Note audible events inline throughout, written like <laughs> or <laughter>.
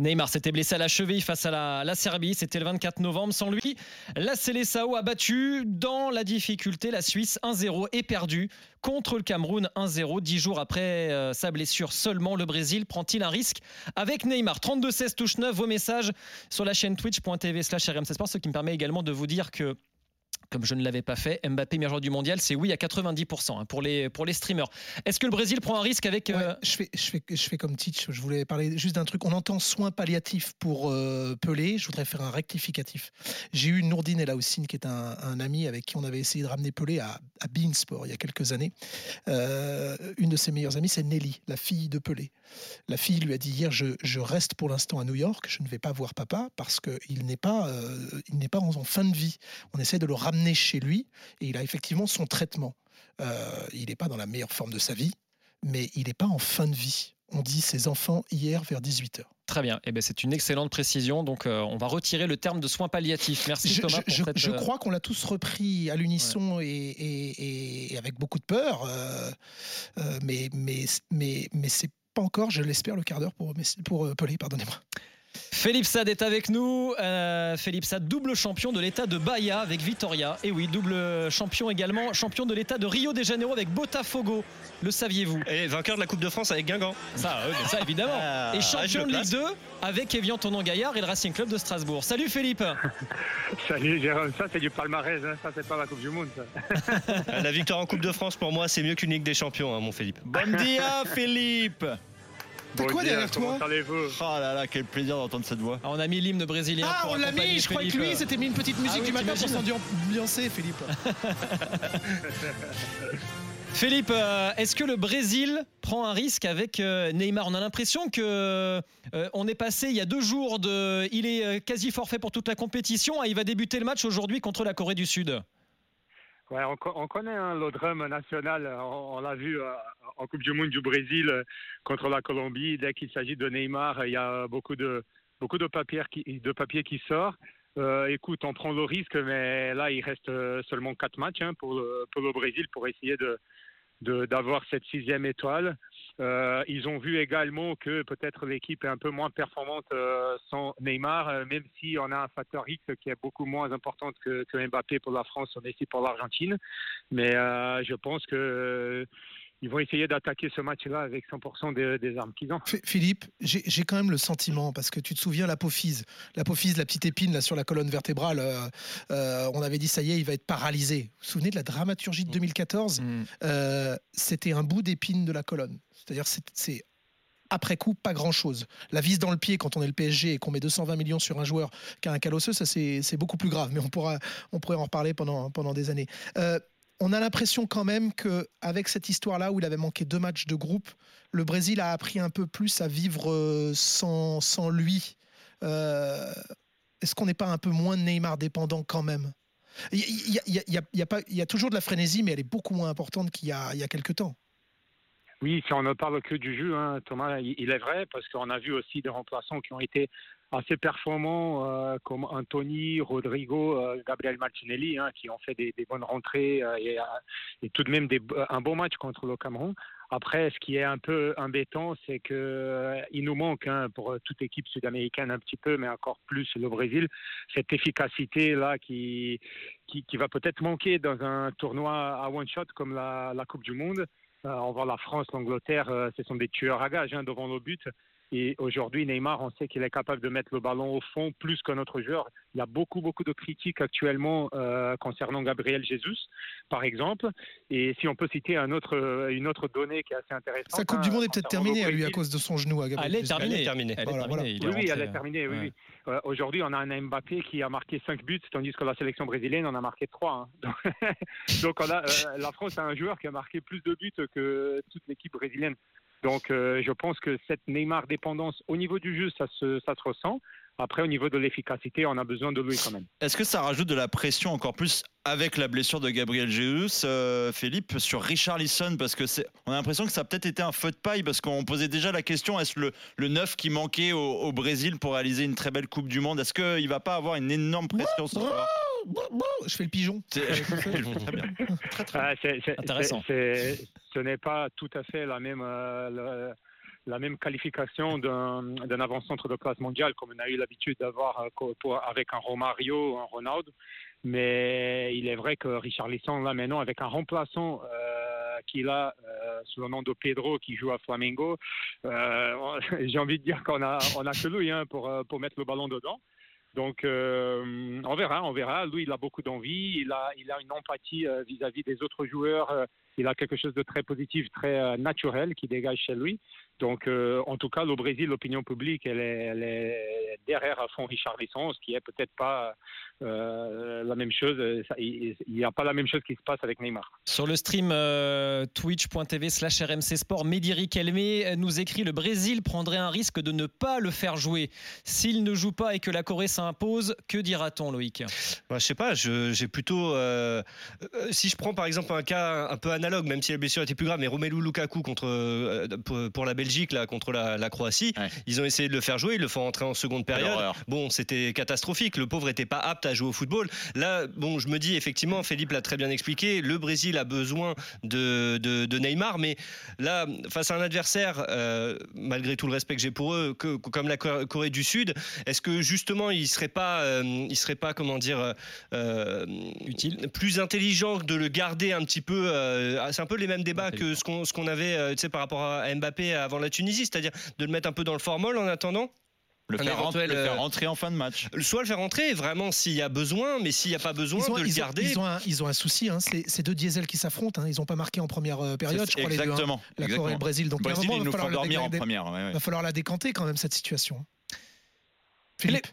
Neymar s'était blessé à la cheville face à la, Serbie. C'était le 24 novembre. Sans lui, la Célessao a battu dans la difficulté la Suisse 1-0 et perdu contre le Cameroun 1-0. Dix jours après euh, sa blessure seulement, le Brésil prend-il un risque avec Neymar? 32-16 touche 9. Vos messages sur la chaîne twitch.tv slash RMC Sport, ce qui me permet également de vous dire que comme je ne l'avais pas fait, Mbappé meilleur joueur du mondial, c'est oui à 90% hein, pour, les, pour les streamers. Est-ce que le Brésil prend un risque avec... Euh, je, fais, je, fais, je fais comme Titch, je voulais parler juste d'un truc. On entend soins palliatifs pour euh, Pelé, je voudrais faire un rectificatif. J'ai eu Nourdine Elaoussine, qui est un, un, ami avec qui on avait essayé de ramener Pelé à, à Beansport il y a quelques années. Euh, une de ses meilleures amies, c'est Nelly, la fille de Pelé. La fille lui a dit hier, je, je reste pour l'instant à New York, je ne vais pas voir papa parce qu'il n'est pas, il n'est pas en, en fin de vie. On essaie de le ramener chez lui et il a effectivement son traitement. Euh, il n'est pas dans la meilleure forme de sa vie, mais il n'est pas en fin de vie. On dit ses enfants hier vers 18h. Très bien, eh ben, c'est une excellente précision. Donc euh, on va retirer le terme de soins palliatifs. Merci je, Thomas. Je, je, euh, crois qu'on l'a tous repris à l'unisson et, et, avec beaucoup de peur, mais, mais, mais, mais c'est pas encore, je l'espère, le quart d'heure pour, pour pardonnez-moi. Philippe Sad est avec nous. Euh, Philippe Sad, double champion de l'état de Bahia avec Vitoria. Et oui, double champion également, champion de l'état de Rio de Janeiro avec Botafogo. Le saviez-vous? Et vainqueur de la Coupe de France avec Guingamp. Ça, ça évidemment. Ah, et champion de Ligue 2 avec Evian Tonon Gaillard et le Racing Club de Strasbourg. Salut Philippe. <laughs> Salut Jérôme, ça c'est du palmarès, hein. ça c'est pas la Coupe du Monde. <laughs> la victoire en Coupe de France pour moi c'est mieux qu'une Ligue des Champions, hein, mon Philippe. Bon dia Philippe. T'as quoi derrière toi Oh là là, quel plaisir d'entendre cette voix. Ah, on a mis l'hymne brésilien. Ah, on l'a mis, je crois que lui, c'était mis une petite musique ah du matin pour s'ambiancer, Philippe. <laughs> Philippe, euh, est-ce que le Brésil prend un risque avec euh, Neymar? On a l'impression que euh, on est passé il y a deux jours de, il est quasi forfait pour toute la compétition, il va débuter le match aujourd'hui contre la Corée du Sud. On, connaît hein, le drame national. On, l'a vu euh, en Coupe du Monde du Brésil euh, contre la Colombie. Dès qu'il s'agit de Neymar, il y a beaucoup de papier qui sort. Euh, écoute, on prend le risque, mais là, il reste seulement quatre matchs hein, pour le, pour le Brésil pour essayer de d'avoir cette sixième étoile. Euh, ils ont vu également que peut-être l'équipe est un peu moins performante euh, sans Neymar, euh, même si on a un facteur X qui est beaucoup moins important que, que Mbappé pour la France, on est ici pour l'Argentine. Mais je pense que ils vont essayer d'attaquer ce match-là avec 100% des, armes qu'ils ont. Philippe, j'ai quand même le sentiment, parce que tu te souviens l'apophyse, l'apophyse, la petite épine là, sur la colonne vertébrale, euh, euh, on avait dit ça y est, il va être paralysé. Vous vous souvenez de la dramaturgie de 2014 mm. euh, C'était un bout d'épine de la colonne. C'est-à-dire, c'est après coup, pas grand-chose. La vis dans le pied quand on est le PSG et qu'on met 220 millions sur un joueur qui a un calosseux, ça c'est beaucoup plus grave. Mais on, pourra, on pourrait en reparler pendant, pendant des années on a l'impression quand même que avec cette histoire-là où il avait manqué deux matchs de groupe, le Brésil a appris un peu plus à vivre euh, sans, sans lui. Euh, est-ce qu'on n'est pas un peu moins Neymar dépendant quand même? Il y, a, toujours de la frénésie, mais elle est beaucoup moins importante qu'il y a, y a quelques temps. Oui, si on ne parle que du jeu, hein, Thomas, il est vrai, parce qu'on a vu aussi des remplaçants qui ont été assez performants euh, comme Anthony, Rodrigo, euh, Gabriel Martinelli, hein, qui ont fait des, bonnes rentrées euh, et, tout de même un bon match contre le Cameroun. Après, ce qui est un peu embêtant, c'est que il nous manque hein, pour toute équipe sud-américaine un petit peu, mais encore plus le Brésil, cette efficacité là qui qui, va peut-être manquer dans un tournoi à one shot comme la Coupe du Monde. On voit la France, l'Angleterre, ce sont des tueurs à gages hein, devant le but. Et aujourd'hui, Neymar, on sait qu'il est capable de mettre le ballon au fond plus qu'un autre joueur. Il y a beaucoup, beaucoup de critiques actuellement euh, concernant Gabriel Jesus, par exemple. Et si on peut citer un autre, euh, une autre donnée qui est assez intéressante. Sa Coupe du Monde est peut-être terminée à lui à cause de son genou à Gabriel. Elle est terminée. Elle est terminée. oui, oui, elle est terminée. Oui, oui. Euh, aujourd'hui, on a un Mbappé qui a marqué 5 buts, tandis que la sélection brésilienne en a marqué 3. Hein. <laughs> <laughs> Donc, on a, la France a un joueur qui a marqué plus de buts que toute l'équipe brésilienne. Donc, euh, je pense que cette Neymar dépendance au niveau du jeu, ça se, ça se ressent. Après, au niveau de l'efficacité, on a besoin de lui quand même. Est-ce que ça rajoute de la pression encore plus avec la blessure de Gabriel Jesus, euh, Philippe, sur Richard Lisson? Parce que c'est, on a l'impression que ça a peut-être été un feu de paille parce qu'on posait déjà la question est-ce le, le neuf qui manquait au, Brésil pour réaliser une très belle Coupe du Monde? Est-ce qu'il va pas avoir une énorme pression sur je fais le pigeon. <laughs> C'est très, très, <laughs> intéressant. ce n'est pas tout à fait la même, euh, la même qualification d'un avant-centre de classe mondiale comme on a eu l'habitude d'avoir avec un Romario, un Ronaldo. Mais il est vrai que Richard Lisson, là maintenant, avec un remplaçant euh, qu'il a euh, sous le nom de Pedro qui joue à Flamengo, euh, <laughs> j'ai envie de dire qu'on a, on a que lui hein, pour, pour mettre le ballon dedans. Donc, on verra, on verra. Lui, il a beaucoup d'envie, il a, il a une empathie vis-à-vis des autres joueurs. il a quelque chose de très positif, très naturel qui dégage chez lui. Donc, en tout cas, au Brésil, l'opinion publique, elle est, elle est derrière à fond Richard Lisson, ce qui est peut-être pas euh, la même chose. Euh, il n'y a pas la même chose qui se passe avec Neymar. Sur le stream euh, twitch.tv slash RMC Sport, Médiri Kelmé nous écrit le Brésil prendrait un risque de ne pas le faire jouer. S'il ne joue pas et que la Corée s'impose, que dira-t-on Loïc? Bah, Je sais pas, j'ai plutôt... si je prends par exemple un cas un peu analogue, même si la blessure était plus grave, mais Romelu Lukaku contre, pour, la Belgique, là, contre la, Croatie, ils ont essayé de le faire jouer, ils le font entrer en seconde période. Bon, c'était catastrophique, le pauvre n'était pas apte à jouer au football. Là, bon, je me dis effectivement, Philippe l'a très bien expliqué, le Brésil a besoin de, de, Neymar, mais là, face à un adversaire, euh, malgré tout le respect que j'ai pour eux, que, comme la Corée du Sud, est-ce que justement il serait pas, euh, il serait pas, comment dire, euh, utile, plus intelligent de le garder un petit peu C'est un peu les mêmes débats que ce qu'on qu'on avait, tu sais, par rapport à Mbappé avant la Tunisie, c'est-à-dire de le mettre un peu dans le formol en attendant. Le faire, rentrer, le faire, rentrer en fin de match. Soit le faire rentrer, vraiment, s'il y a besoin, mais s'il n'y a pas besoin, de le garder. Ils ont, un, ils ont un souci, hein, c'est deux diesels qui s'affrontent. Hein, ils n'ont pas marqué en première euh, période, je crois, exactement, les deux. Hein, la Corée et le Brésil. Donc, Brésil, il, nous faut dormir en première. Il va falloir la décanter quand même, cette situation. Philippe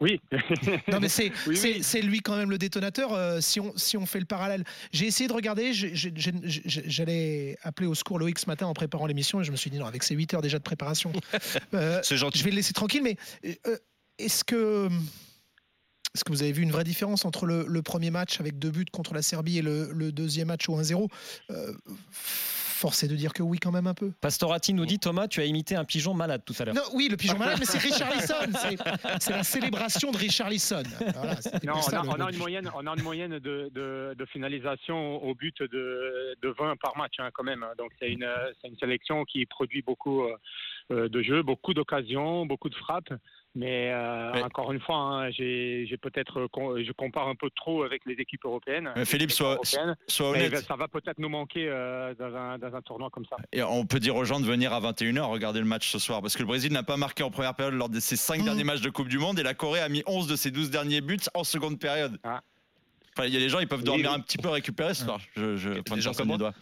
oui. <laughs> non, mais c'est c'est lui quand même le détonateur. Euh, si, on, si on fait le parallèle, j'ai essayé de regarder. J'allais appeler au secours Loïc ce matin en préparant l'émission et je me suis dit non, avec ces 8 heures déjà de préparation, <laughs> euh, je vais le laisser tranquille. Mais euh, est-ce que. Est-ce que vous avez vu une vraie différence entre le, premier match avec deux buts contre la Serbie et le, le deuxième match au 1-0 Forcé de dire que oui, quand même un peu. Pastorati nous dit Thomas, tu as imité un pigeon malade tout à l'heure. Non, oui, le pigeon malade, mais c'est Richard Lisson. C'est <laughs> la célébration de Richard Lisson. non, on, a, une moyenne, on a une moyenne de, de, finalisation au but de, de 20 par match, hein, quand même. Donc c'est une, une, sélection qui produit beaucoup euh, de jeux, beaucoup d'occasions, beaucoup de frappes. Mais euh, encore une fois, hein, j'ai peut-être je compare un peu trop avec les équipes européennes. Philippe, soit, soit honnête. Ça va peut-être nous manquer euh, dans, un, dans, un, tournoi comme ça. Et on peut dire aux gens de venir à 21h regarder le match ce soir parce que le Brésil n'a pas marqué en première période lors de ses 5 mmh. derniers matchs de Coupe du Monde et la Corée a mis 11 de ses 12 derniers buts en seconde période. Ah il y a des gens, ils peuvent dormir un petit peu récupérer ce soir. Je, je des gens comme moi.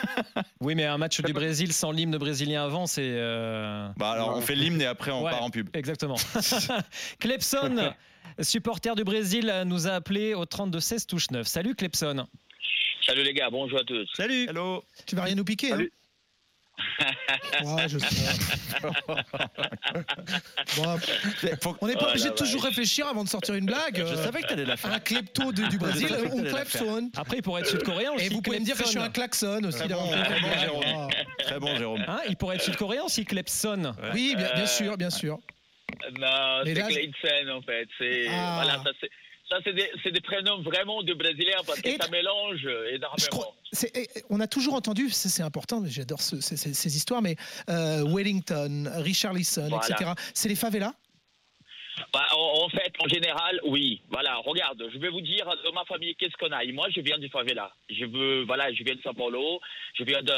<laughs> oui, mais un match du Brésil sans l'hymne brésilien avant, c'est. Euh, bah alors, on fait l'hymne et après on part en pub. Exactement. <laughs> <laughs> Clepson, supporter du Brésil, nous a appelé au 32 16 touche 9. Salut Clepson. Salut les gars, bonjour à tous. Salut. Hello. Tu vas rien nous piquer hein Je <laughs> on n'est pas obligé de toujours réfléchir avant de sortir une blague. Je savais que tu allais la faire. Un klepto du Brésil, on klaxon. Après, il pourrait être sud-coréen aussi. Et vous pouvez me dire que je suis un klaxon aussi. Très bon, <laughs> Jérôme. Très bon, Jérôme. Hein, il pourrait être sud-coréen aussi, Klepson. Oui, bien, bien sûr, bien sûr. Non, c'est Clayton en fait. Ah. voilà, ça c'est ça, c'est des, prénoms vraiment de Brésiliens parce que ça mélange énormément. on a toujours entendu, c'est important, j'adore ces, histoires, mais euh, Wellington, Richard Lisson, etc. C'est les favelas? Bah, en, fait, en général, oui. Voilà, regarde, je vais vous dire de ma famille qu'est-ce qu'on a? moi, je viens du favela. Je veux, voilà, je viens de São Paulo. Je viens de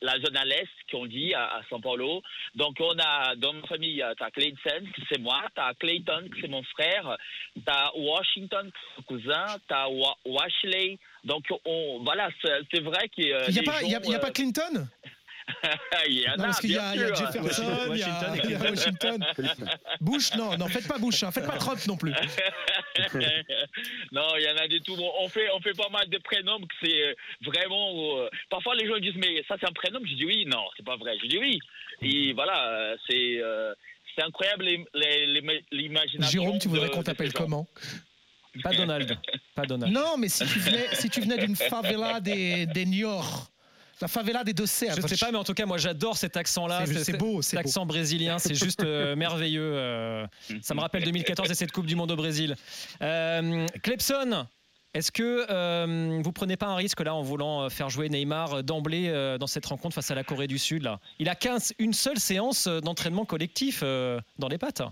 la zone à l'est, qu'on dit, à, São Paulo. Donc, on a dans ma famille, tu as Clayton, c'est moi, tu as Clayton, c'est mon frère, tu as Washington, mon cousin, tu as Washley. Donc, on, voilà, c'est vrai qu'il y a. Il n'y a, pas, y a, y a pas euh, Clinton? <laughs> il y en non, a, parce qu'il y, a Jefferson, il y a Washington. <laughs> Bush, non, non, faites pas Bush, hein, faites pas Trump non plus. <laughs> non, il y en a des tout. on fait, on fait pas mal de prénoms que c'est euh, vraiment. Euh, parfois, les gens disent, mais ça, c'est un prénom. Je dis oui, non, c'est pas vrai. Je dis oui. Et voilà, euh, c'est. c'est incroyable l'imagination. Jérôme, tu voudrais qu'on t'appelle comment? Pas Donald. Pas Donald. Non, mais si tu venais, si tu venais d'une favela des, des Niort, la favela des deux cerfs. Je ne sais pas, mais en tout cas, moi j'adore cet accent-là. C'est beau, cet accent brésilien, c'est juste euh, merveilleux. Euh. ça me rappelle 2014 et cette Coupe du Monde au Brésil. Euh, Clepson, Est-ce que euh, vous prenez pas un risque là en voulant faire jouer Neymar d'emblée dans cette rencontre face à la Corée du Sud là? Il a 15, une seule séance d'entraînement collectif dans les pattes.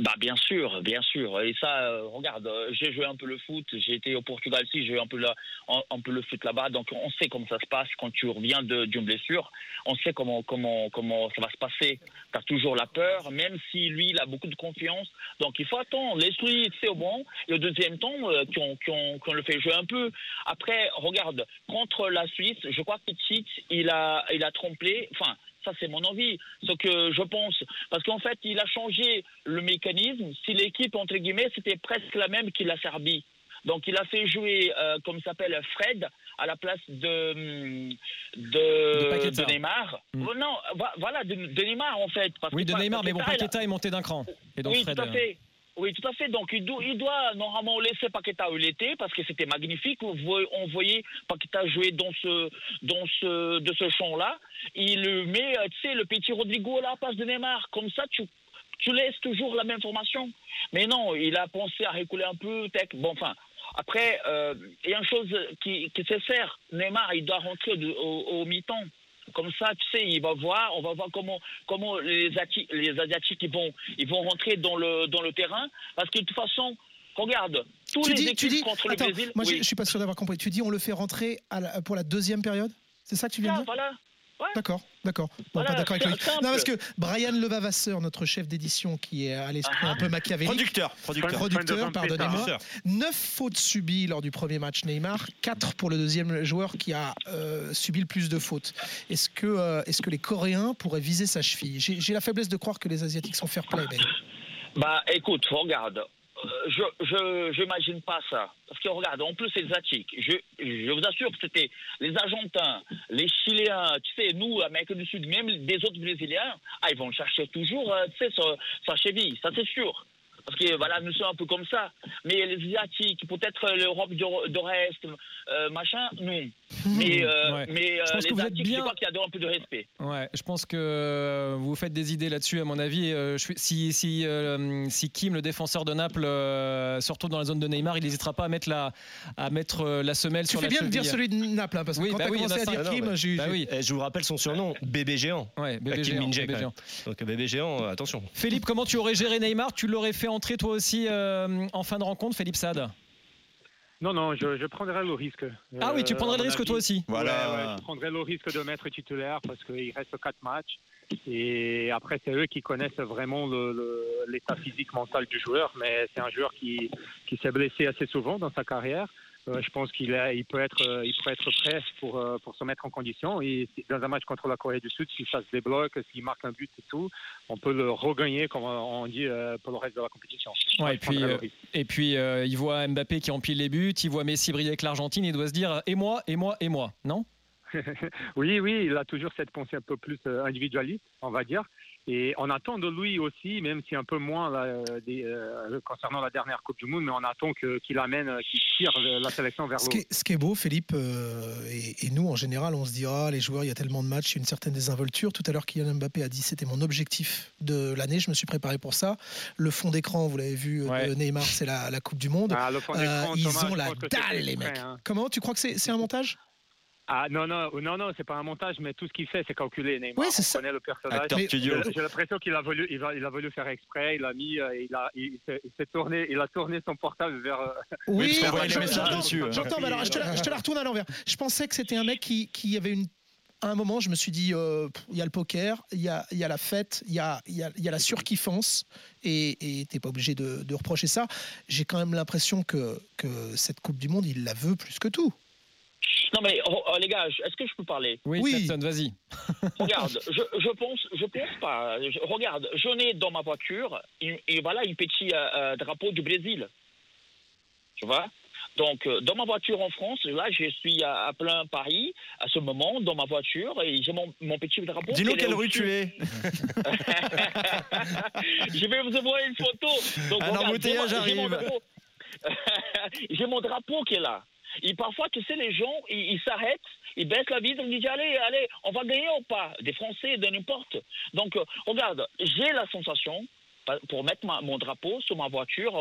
Bah bien sûr, bien sûr. Et ça, euh, regarde, euh, j'ai joué un peu le foot. J'ai été au Portugal aussi, j'ai joué un peu, le foot là-bas. Donc on sait comment ça se passe quand tu reviens d'une blessure. On sait comment ça va se passer. Tu as toujours la peur, même si lui il a beaucoup de confiance. Donc il faut attendre. Laisse-lui c'est au bon. Et au deuxième temps, euh, qu'on le fait jouer un peu. Après, regarde, contre la Suisse, je crois que Tite, il a il a trompé. Enfin ça c'est mon envie, ce que je pense. Parce qu'en fait, il a changé le mécanisme. Si l'équipe, entre guillemets, c'était presque la même qu'il a Serbie. Donc il a fait jouer, euh, comme s'appelle, Fred à la place de, de, Neymar. Hmm. Oh, non, voilà, de, Neymar en fait. oui, de Neymar, mais bon, Paqueta est monté d'un cran. Et donc oui, tout à euh, fait. Oui, tout à fait. Donc, il doit, normalement laisser Paqueta où il était parce que c'était magnifique. On voyait Paqueta jouer dans ce, dans ce, de ce champ-là. Il met, euh, tu sais, le petit Rodrigo à la place de Neymar. Comme ça, tu, tu laisses toujours la même formation. Mais non, il a pensé à reculer un peu. Bon, enfin, après, euh, il y a une chose qui, qui faire. Neymar, il doit rentrer au, au mi-temps. Comme ça, tu sais, il va voir, on va voir comment, comment les, les Asiatiques ils vont, ils vont rentrer dans le, dans le terrain. Parce que de toute façon, regarde, tous les équipes tu dis, contre le Brésil. Moi, je je suis pas sûr d'avoir compris. Tu dis, on le fait rentrer pour la deuxième période? C'est ça que tu viens de dire? Voilà. D'accord, d'accord. Bon, pas d'accord avec lui. Non, parce que Brian Levavasseur, notre chef d'édition, qui est à l'esprit un peu machiavélique. Producteur, producteur, producteur pardonnez-moi. 9 fautes subies lors du premier match Neymar, 4 pour le deuxième joueur qui a euh, subi le plus de fautes. Est-ce que, euh, est-ce que les Coréens pourraient viser sa cheville? J'ai la faiblesse de croire que les Asiatiques sont fair play. Ben. Bah écoute, regarde, euh, je n'imagine pas ça. Parce que regarde, en plus c'est asiatique. Je, je vous assure que c'était les Argentins, les Chiliens, tu sais, nous, Amérique du Sud, même des autres Brésiliens, ah, ils vont chercher toujours, euh, tu sais, sa cheville, ça c'est sûr. Parce que voilà, nous sommes un peu comme ça. Mais les Asiatiques, peut-être l'Europe de, reste, euh, machin, non. Mais, euh, mais euh, les Asiatiques, bien... je crois qu'il y a un peu de respect. Ouais, je pense que vous faites des idées là-dessus, à mon avis. si, si, si Kim, le défenseur de Naples, se retrouve dans la zone de Neymar, il n'hésitera pas à mettre la, à mettre la semelle tu sur la cheville. Tu fais bien de dire celui de Naples, hein, parce que oui, quand bah tu oui, commencé à dire Kim, bah oui. je vous rappelle son surnom, bébé géant. Ouais, bébé, géant, bébé géant. Donc bébé géant, attention. Philippe, comment tu aurais géré Neymar? Tu l'aurais fait en toi aussi euh, en fin de rencontre, Philippe Sade? Non, non, je, je, prendrais le risque. Ah oui, tu prendrais le risque toi aussi. Voilà. je prendrais le risque de mettre titulaire parce qu'il reste quatre matchs. Et après, c'est eux qui connaissent vraiment l'état physique mental du joueur. Mais c'est un joueur qui, qui s'est blessé assez souvent dans sa carrière. Euh, je pense qu'il il peut être, euh, il peut être prêt pour, euh, pour se mettre en condition. Et dans un match contre la Corée du Sud, si ça se débloque, s'il marque un but et tout, on peut le regagner, comme on dit, pour le reste de la compétition. et, puis, et puis, il voit Mbappé qui empile les buts, il voit Messi briller avec l'Argentine, il doit se dire et moi, et moi, et moi, non? <laughs> Oui, oui, il a toujours cette pensée un peu plus individualiste, on va dire. Et on attend de lui aussi, même si un peu moins euh, euh, concernant la dernière Coupe du Monde, mais on attend qu'il amène, qu'il tire la sélection vers le Ce qui est beau, Philippe, euh, et, nous en général, on se dira, les joueurs, il y a tellement de matchs, il y a une certaine désinvolture. Tout à l'heure, Kylian Mbappé a dit c'était mon objectif de l'année, je me suis préparé pour ça. Le fond d'écran, vous l'avez vu, Neymar, c'est la, Coupe du Monde. Ah, ils ont la dalle, les mecs. Hein. Comment Tu crois que c'est un montage? Ah non, non, non, non, c'est pas un montage, mais tout ce qu'il fait, c'est calculer. Neymar, oui, c'est ça. le personnage. J'ai l'impression qu'il a voulu, il a, il a, voulu faire exprès. Il a mis, euh, il a, il, s'est tourné, il a tourné son portable vers. Euh, oui, j'entends. alors, je te, la, je te la retourne à l'envers. Je pensais que c'était un mec qui, qui avait une à un moment, je me suis dit, euh, il y a le poker, il y a, y a, la fête, il y a, y, a, y a, la surkiffance, et tu n'es pas obligé de, de, reprocher ça. J'ai quand même l'impression que, que cette Coupe du Monde, il la veut plus que tout. Non mais oh, oh, les gars, est-ce que je peux parler? Oui, oui. vas-y. <laughs> regarde, je, je, pense, je pense pas. regarde, je n'ai dans ma voiture et, voilà un petit euh, euh, drapeau du Brésil. Tu vois? Donc, euh, dans ma voiture en France, là, je suis à, plein Paris à ce moment, dans ma voiture, et j'ai mon, mon, petit drapeau. Dis-nous quelle rue tu es. <laughs> je vais vous envoyer une photo. Donc, Un embouteillage arrive. <laughs> J'ai mon drapeau qui est là. Et parfois, tu sais, les gens, ils s'arrêtent, ils baissent la vitre, ils disent allez, allez, on va gagner ou pas? Des Français, de n'importe. Donc, euh, regarde, j'ai la sensation pour mettre mon drapeau sur ma voiture,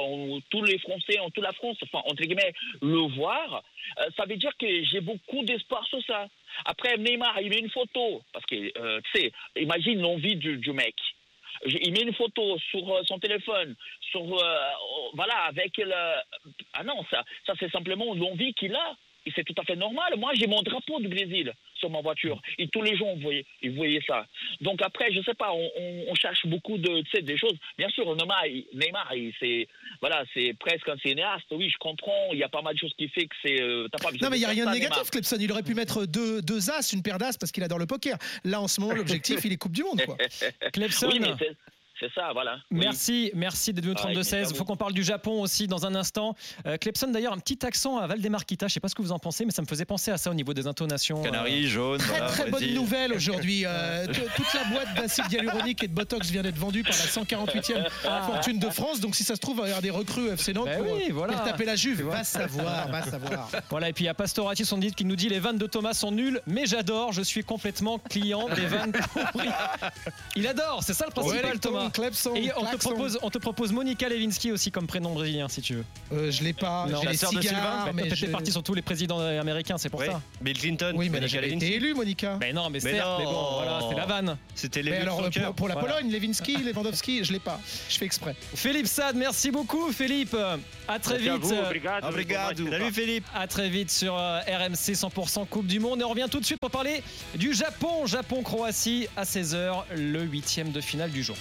tous les Français, en toute la France, enfin, entre guillemets, le voir, euh, ça veut dire que j'ai beaucoup d'espoir sur ça. Après, Neymar, il met une photo, parce que, euh, tu sais, imagine l'envie du mec il met une photo sur euh, son téléphone, sur voilà avec le ah non ça ça c'est simplement l'envie qu'il a c'est tout à fait normal. Moi, j'ai mon drapeau du Brésil sur ma voiture. Et tous les gens voyaient, ils voyaient ça. Donc après, je sais pas, on, cherche beaucoup de, des choses. Bien sûr, Neymar, Neymar c'est voilà, c'est presque un cinéaste. Oui, je comprends. Il y a pas mal de choses qui fait que c'est. Euh, pas non, mais il y a rien de négatif, Clepson. Il aurait pu mettre deux, deux as, une paire d'as parce qu'il adore le poker. Là, en ce moment, l'objectif, il est Coupe du Monde, quoi. <laughs> Clepson. C'est ça, voilà. Merci, merci d'être venu au 32-16. Il faut qu'on parle du Japon aussi dans un instant. Euh, Clepson, d'ailleurs, un petit accent à Valdemarquita. Je ne sais pas ce que vous en pensez, mais ça me faisait penser à ça au niveau des intonations. Canaries, euh... jaune. Très, très bonne nouvelle <laughs> aujourd'hui. Euh, toute la boîte d'acide hyaluronique et de Botox vient d'être vendue par la 148e ah. fortune de France. Donc, si ça se trouve, il va y avoir des recrues FC Nantes ben pour, voilà. taper la Juve. Va savoir, va savoir. <laughs> Voilà, et puis il y a Pastorati 70 qui nous dit les vannes de Thomas sont nulles, mais j'adore. Je suis complètement client des vannes. il adore, c'est ça le principal, Thomas on te, propose, on te propose Monica Lewinsky aussi comme prénom brésilien si tu veux. Euh, je l'ai pas. Non, la sœur de Sylvain. Mais t'es parti sur tous les présidents américains, c'est pour ça. Bill Clinton. Oui, mais elle a été élue, Monica. Mais non, mais, mais certes, mais bon, voilà, c'était la vanne. C'était les. Mais alors pour, pour, la Pologne, Lewinsky, <laughs> Lewandowski, je l'ai pas. Je fais exprès. Philippe Sade, merci beaucoup, Philippe. À très vite. Obrigado. Salut Philippe. À très vite sur euh, RMC 100% Coupe du Monde et on revient tout de suite pour parler du Japon, Japon-Croatie à 16h, le huitième de finale du jour.